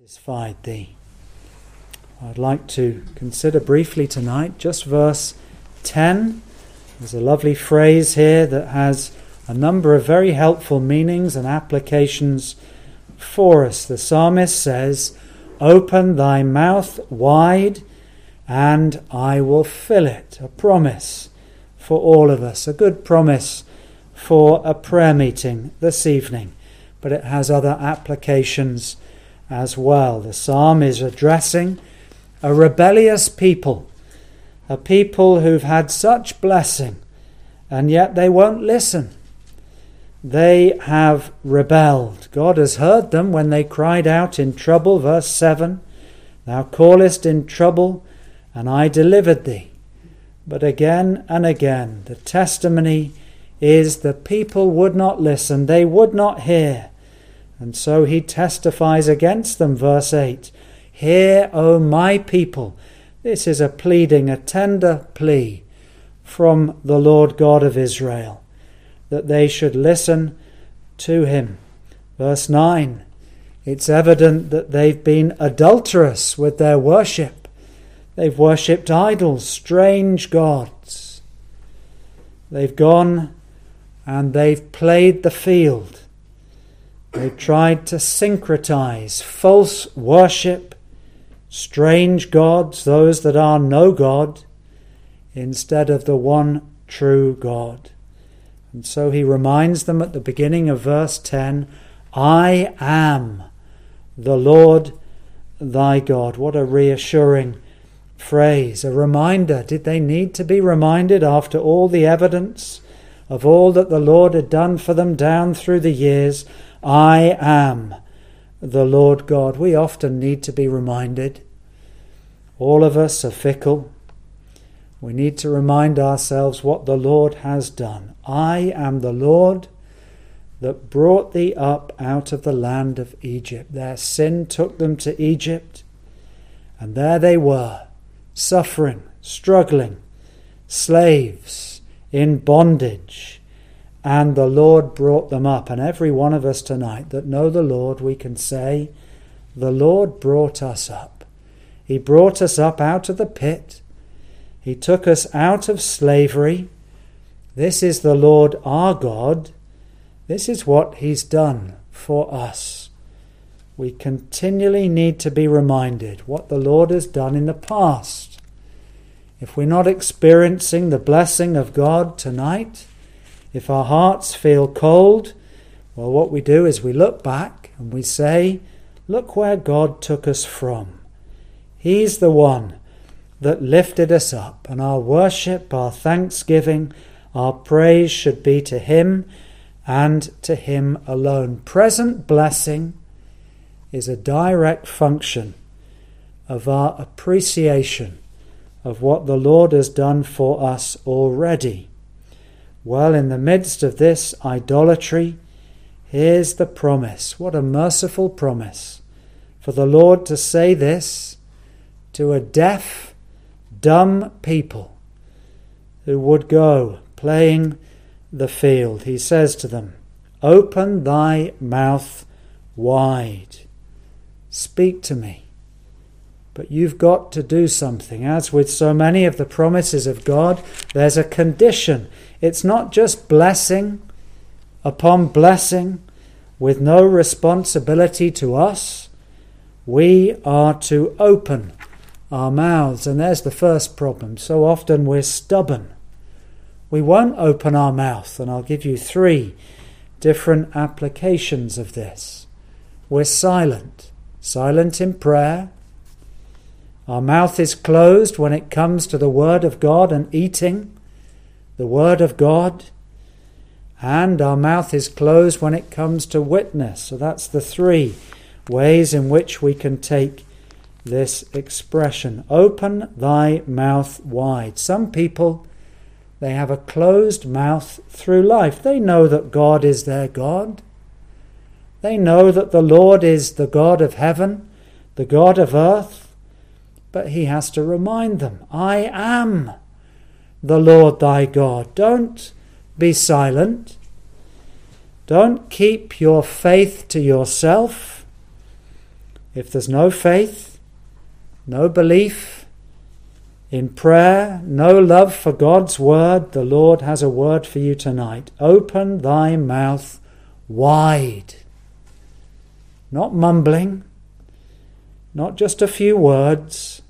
satisfied thee. I'd like to consider briefly tonight just verse 10. There's a lovely phrase here that has a number of very helpful meanings and applications for us. The psalmist says, Open thy mouth wide, and I will fill it. A promise for all of us, a good promise for a prayer meeting this evening, but it has other applications as well. The psalm is addressing a rebellious people, a people who've had such blessing, and yet they won't listen. They have rebelled. God has heard them when they cried out in trouble. Verse 7 Thou callest in trouble, and I delivered thee. But again and again, the testimony is the people would not listen, they would not hear. And so he testifies against them, verse 8 Hear, O my people. This is a pleading, a tender plea from the Lord God of Israel, that they should listen to him. Verse 9 It's evident that they've been adulterous with their worship. They've worshipped idols, strange gods. They've gone and they've played the field. They tried to syncretize false worship, strange gods, those that are no God, instead of the one true God. And so he reminds them at the beginning of verse 10 I am the Lord thy God. What a reassuring phrase, a reminder. Did they need to be reminded after all the evidence of all that the Lord had done for them down through the years? I am the Lord God. We often need to be reminded. All of us are fickle. We need to remind ourselves what the Lord has done. I am the Lord that brought thee up out of the land of Egypt. Their sin took them to Egypt, and there they were, suffering, struggling, slaves, in bondage and the Lord brought them up. And every one of us tonight that know the Lord, we can say, The Lord brought us up. He brought us up out of the pit. He took us out of slavery. This is the Lord our God. This is what He's done for us. We continually need to be reminded what the Lord has done in the past. If we're not experiencing the blessing of God tonight, if our hearts feel cold, well, what we do is we look back and we say, Look where God took us from. He's the one that lifted us up, and our worship, our thanksgiving, our praise should be to Him and to Him alone. Present blessing is a direct function of our appreciation of what the Lord has done for us already. Well, in the midst of this idolatry, here's the promise. What a merciful promise for the Lord to say this to a deaf, dumb people who would go playing the field. He says to them, Open thy mouth wide, speak to me. But you've got to do something. As with so many of the promises of God, there's a condition. It's not just blessing upon blessing with no responsibility to us. We are to open our mouths. And there's the first problem. So often we're stubborn. We won't open our mouth. And I'll give you three different applications of this. We're silent. Silent in prayer, our mouth is closed when it comes to the Word of God and eating the Word of God. And our mouth is closed when it comes to witness. So that's the three ways in which we can take this expression. Open thy mouth wide. Some people, they have a closed mouth through life. They know that God is their God. They know that the Lord is the God of heaven, the God of earth but he has to remind them I am the Lord thy God. Don't be silent. Don't keep your faith to yourself. If there's no faith, no belief in prayer, no love for God's word, the Lord has a word for you tonight. Open thy mouth wide. Not mumbling, not just a few words,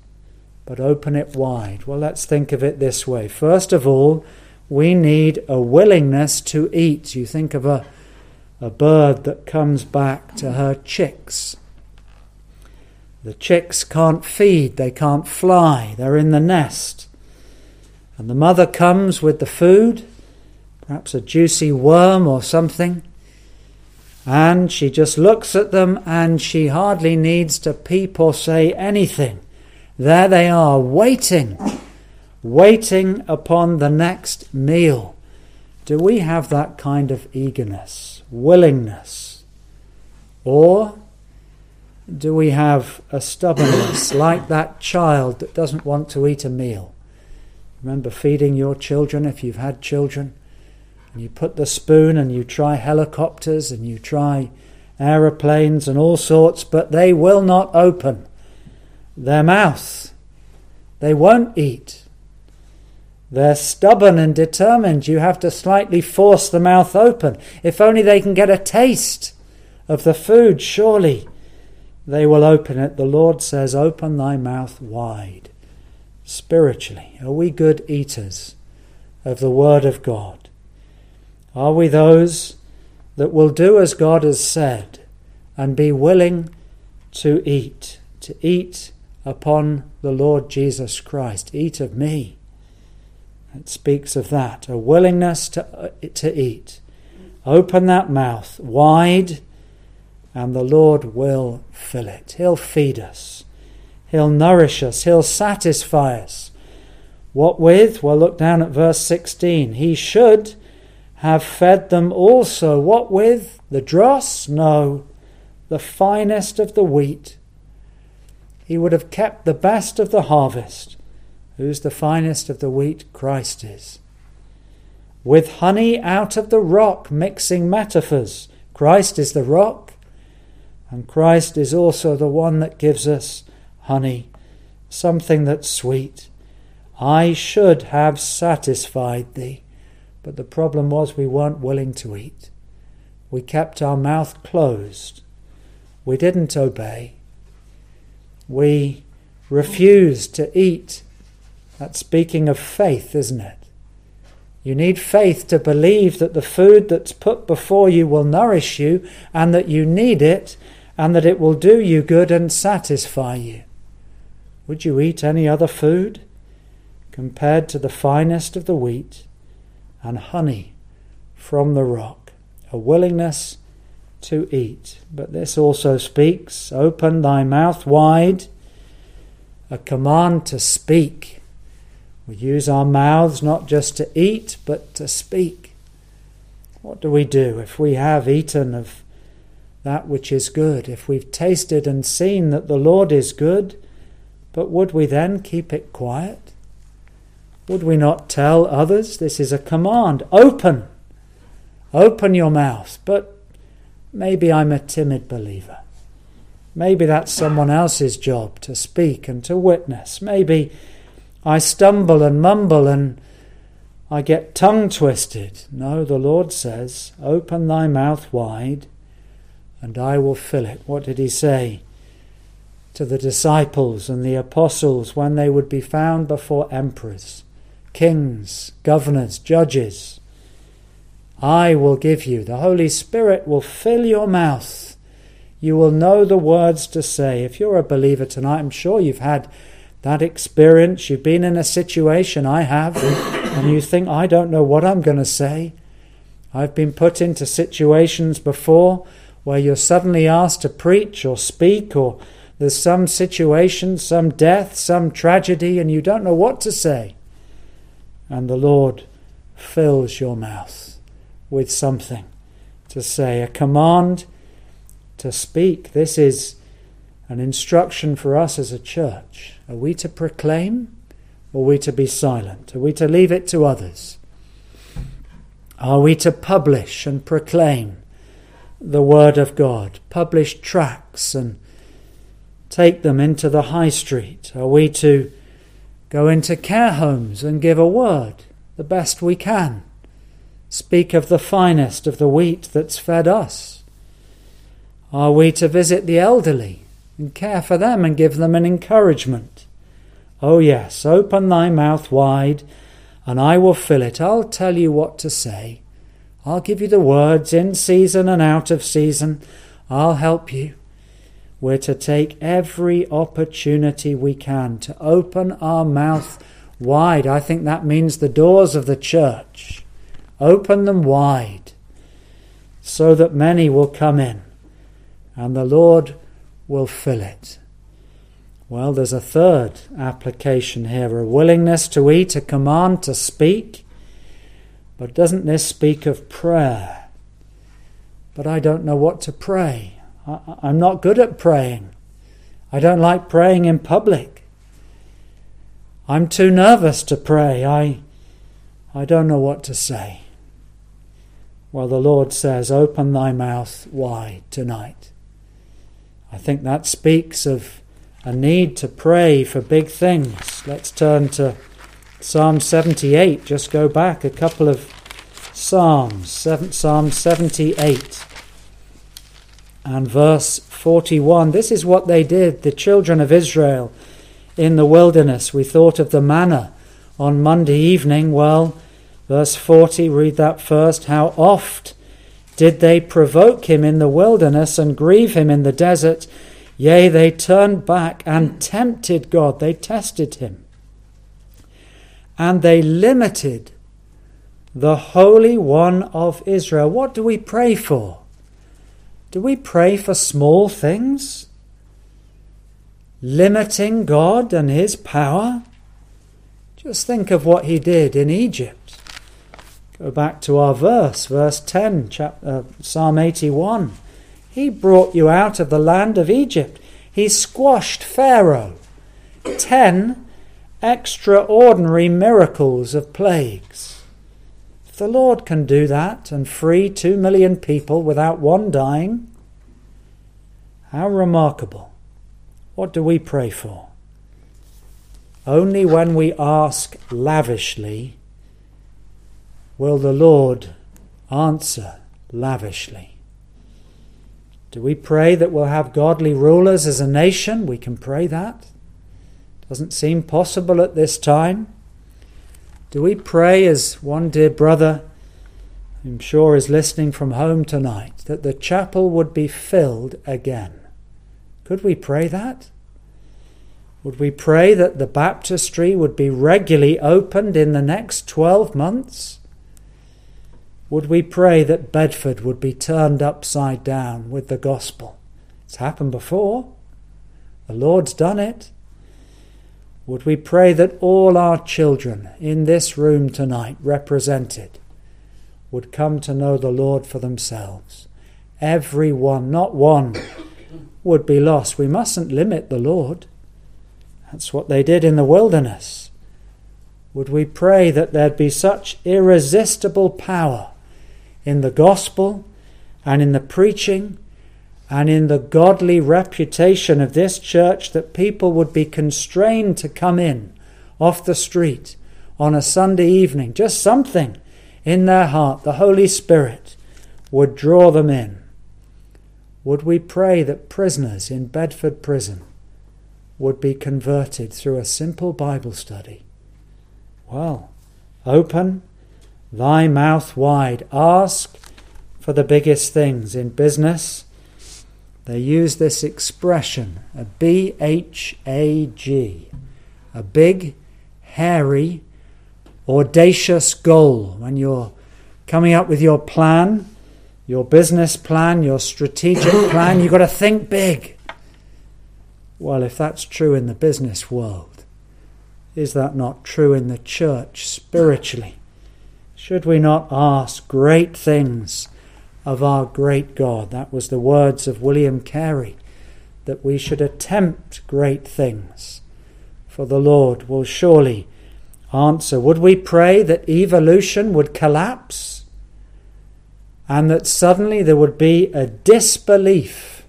but open it wide. Well, let's think of it this way. First of all, we need a willingness to eat. You think of a, a bird that comes back to her chicks. The chicks can't feed, they can't fly, they're in the nest. And the mother comes with the food, perhaps a juicy worm or something, and she just looks at them and she hardly needs to peep or say anything. There they are, waiting, waiting upon the next meal. Do we have that kind of eagerness, willingness? Or do we have a stubbornness like that child that doesn't want to eat a meal? Remember feeding your children if you've had children? And you put the spoon and you try helicopters and you try aeroplanes and all sorts, but they will not open their mouth. They won't eat. They're stubborn and determined. You have to slightly force the mouth open. If only they can get a taste of the food, surely they will open it. The Lord says, Open thy mouth wide. Spiritually, are we good eaters of the Word of God? Are we those that will do as God has said and be willing to eat, to eat upon the Lord Jesus Christ? Eat of me. It speaks of that, a willingness to, uh, to eat. Open that mouth wide, and the Lord will fill it. He'll feed us, He'll nourish us, He'll satisfy us. What with? Well, look down at verse 16. He should have fed them also. What with? The dross? No, the finest of the wheat. He would have kept the best of the harvest. Who's the finest of the wheat? Christ is. With honey out of the rock, mixing metaphors. Christ is the rock, and Christ is also the one that gives us honey, something that's sweet. I should have satisfied thee. But the problem was we weren't willing to eat. We kept our mouth closed. We didn't obey. We refuse to eat. That's speaking of faith, isn't it? You need faith to believe that the food that's put before you will nourish you and that you need it and that it will do you good and satisfy you. Would you eat any other food compared to the finest of the wheat? and honey from the rock, a willingness to eat. But this also speaks open thy mouth wide, a command to speak. We use our mouths not just to eat, but to speak. What do we do if we have eaten of that which is good, if we've tasted and seen that the Lord is good, but would we then keep it quiet? Would we not tell others? This is a command. Open. Open your mouth. But maybe I'm a timid believer. Maybe that's someone else's job to speak and to witness. Maybe I stumble and mumble and I get tongue twisted. No, the Lord says, Open thy mouth wide and I will fill it. What did he say to the disciples and the apostles when they would be found before emperors? kings, governors, judges. I will give you. The Holy Spirit will fill your mouth. You will know the words to say. If you're a believer tonight, I'm sure you've had that experience. You've been in a situation, I have, and you think, I don't know what I'm going to say. I've been put into situations before where you're suddenly asked to preach or speak, or there's some situation, some death, some tragedy, and you don't know what to say and the Lord fills your mouth with something to say, a command to speak. This is an instruction for us as a church. Are we to proclaim or are we to be silent? Are we to leave it to others? Are we to publish and proclaim the Word of God? Publish tracts and take them into the high street? Are we to go into care homes and give a word the best we can? Speak of the finest of the wheat that's fed us? Are we to visit the elderly and care for them and give them an encouragement? Oh, yes, open thy mouth wide, and I will fill it. I'll tell you what to say. I'll give you the words in season and out of season. I'll help you. We're to take every opportunity we can to open our mouth wide. I think that means the doors of the church. Open them wide so that many will come in and the Lord will fill it. Well, there's a third application here a willingness to eat, a command to speak. But doesn't this speak of prayer? But I don't know what to pray. I, am not good at praying. I don't like praying in public. I'm too nervous to pray. I, I don't know what to say. Well, the Lord says, Open thy mouth wide tonight. I think that speaks of a need to pray for big things. Let's turn to Psalm 78. Just go back a couple of Psalms. Psalm 78 and verse 41. This is what they did, the children of Israel in the wilderness. We thought of the manna on Monday evening. Well, verse 40, read that first. How oft did they provoke him in the wilderness and grieve him in the desert? Yea, they turned back and tempted God. They tested him. And they limited the Holy One of Israel. What do we pray for? Do we pray for small things? Limiting God and His power? Just think of what He did in Egypt. Go back to our verse, verse 10, chapter, uh, Psalm 81. He brought you out of the land of Egypt. He squashed Pharaoh. Ten extraordinary miracles of plagues. If the Lord can do that and free two million people without one dying, how remarkable. What do we pray for? Only when we ask lavishly will the Lord answer lavishly. Do we pray that we'll have godly rulers as a nation? We can pray that. Doesn't seem possible at this time. Do we pray, as one dear brother, I'm sure is listening from home tonight, that the chapel would be filled again? Could we pray that? Would we pray that the baptistry would be regularly opened in the next 12 months? Would we pray that Bedford would be turned upside down with the gospel? It's happened before. The Lord's done it. Would we pray that all our children in this room tonight represented would come to know the Lord for themselves? Every one, not one, would be lost. We mustn't limit the Lord. That's what they did in the wilderness. Would we pray that there'd be such irresistible power in the gospel and in the preaching and in the godly reputation of this church that people would be constrained to come in off the street on a Sunday evening, just something in their heart, the Holy Spirit would draw them in. Would we pray that prisoners in Bedford prison would be converted through a simple Bible study? Well, open thy mouth wide, ask for the biggest things in business they use this expression, a B H A G, a big, hairy, audacious goal. When you're coming up with your plan, your business plan, your strategic plan, you've got to think big. Well, if that's true in the business world, is that not true in the church spiritually? Should we not ask great things of our great God. That was the words of William Carey, that we should attempt great things, for the Lord will surely answer. Would we pray that evolution would collapse and that suddenly there would be a disbelief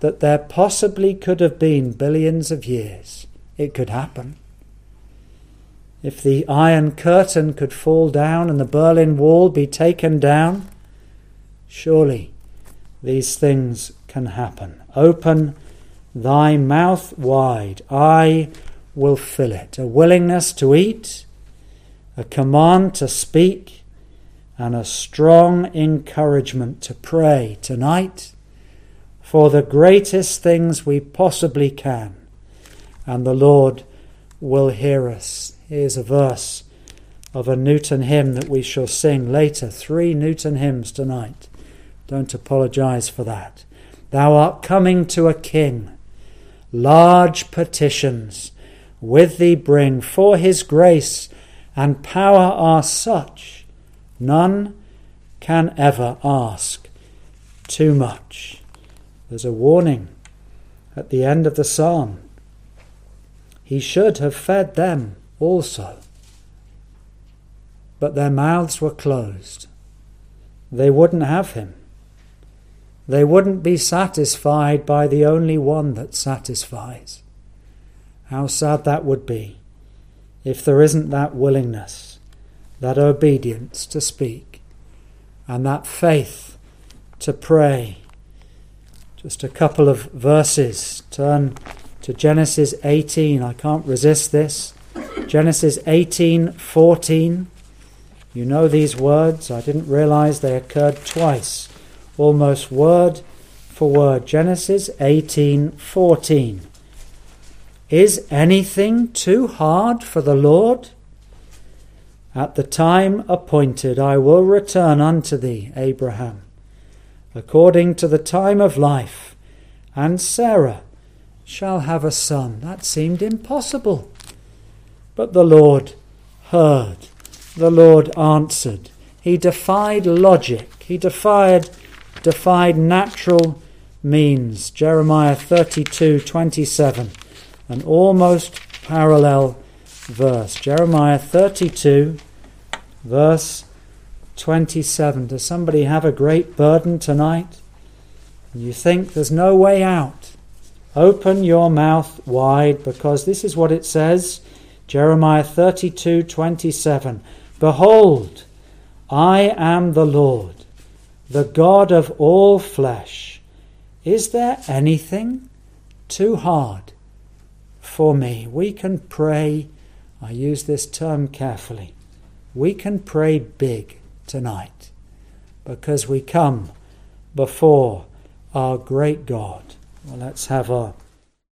that there possibly could have been billions of years. It could happen. If the Iron Curtain could fall down and the Berlin Wall be taken down, surely these things can happen. Open thy mouth wide, I will fill it. A willingness to eat, a command to speak, and a strong encouragement to pray tonight for the greatest things we possibly can. And the Lord will hear us. Here's a verse of a Newton hymn that we shall sing later. Three Newton hymns tonight. Don't apologize for that. Thou art coming to a king. Large petitions with thee bring, for his grace and power are such, none can ever ask too much. There's a warning at the end of the psalm. He should have fed them also. But their mouths were closed. They wouldn't have him. They wouldn't be satisfied by the only one that satisfies. How sad that would be if there isn't that willingness, that obedience to speak, and that faith to pray just a couple of verses. Turn to Genesis 18. I can't resist this. Genesis 18:14. You know these words. I didn't realize they occurred twice, almost word for word. Genesis 18:14. Is anything too hard for the Lord? At the time appointed, I will return unto thee, Abraham according to the time of life, and Sarah shall have a son. That seemed impossible. But the Lord heard, the Lord answered. He defied logic, he defied, defied natural means. Jeremiah 32 27, an almost parallel verse. Jeremiah 32, verse 27. Does somebody have a great burden tonight? You think there's no way out? Open your mouth wide because this is what it says Jeremiah 32 27. Behold, I am the Lord, the God of all flesh. Is there anything too hard for me? We can pray, I use this term carefully, we can pray big tonight because we come before our great God. Well, let's have our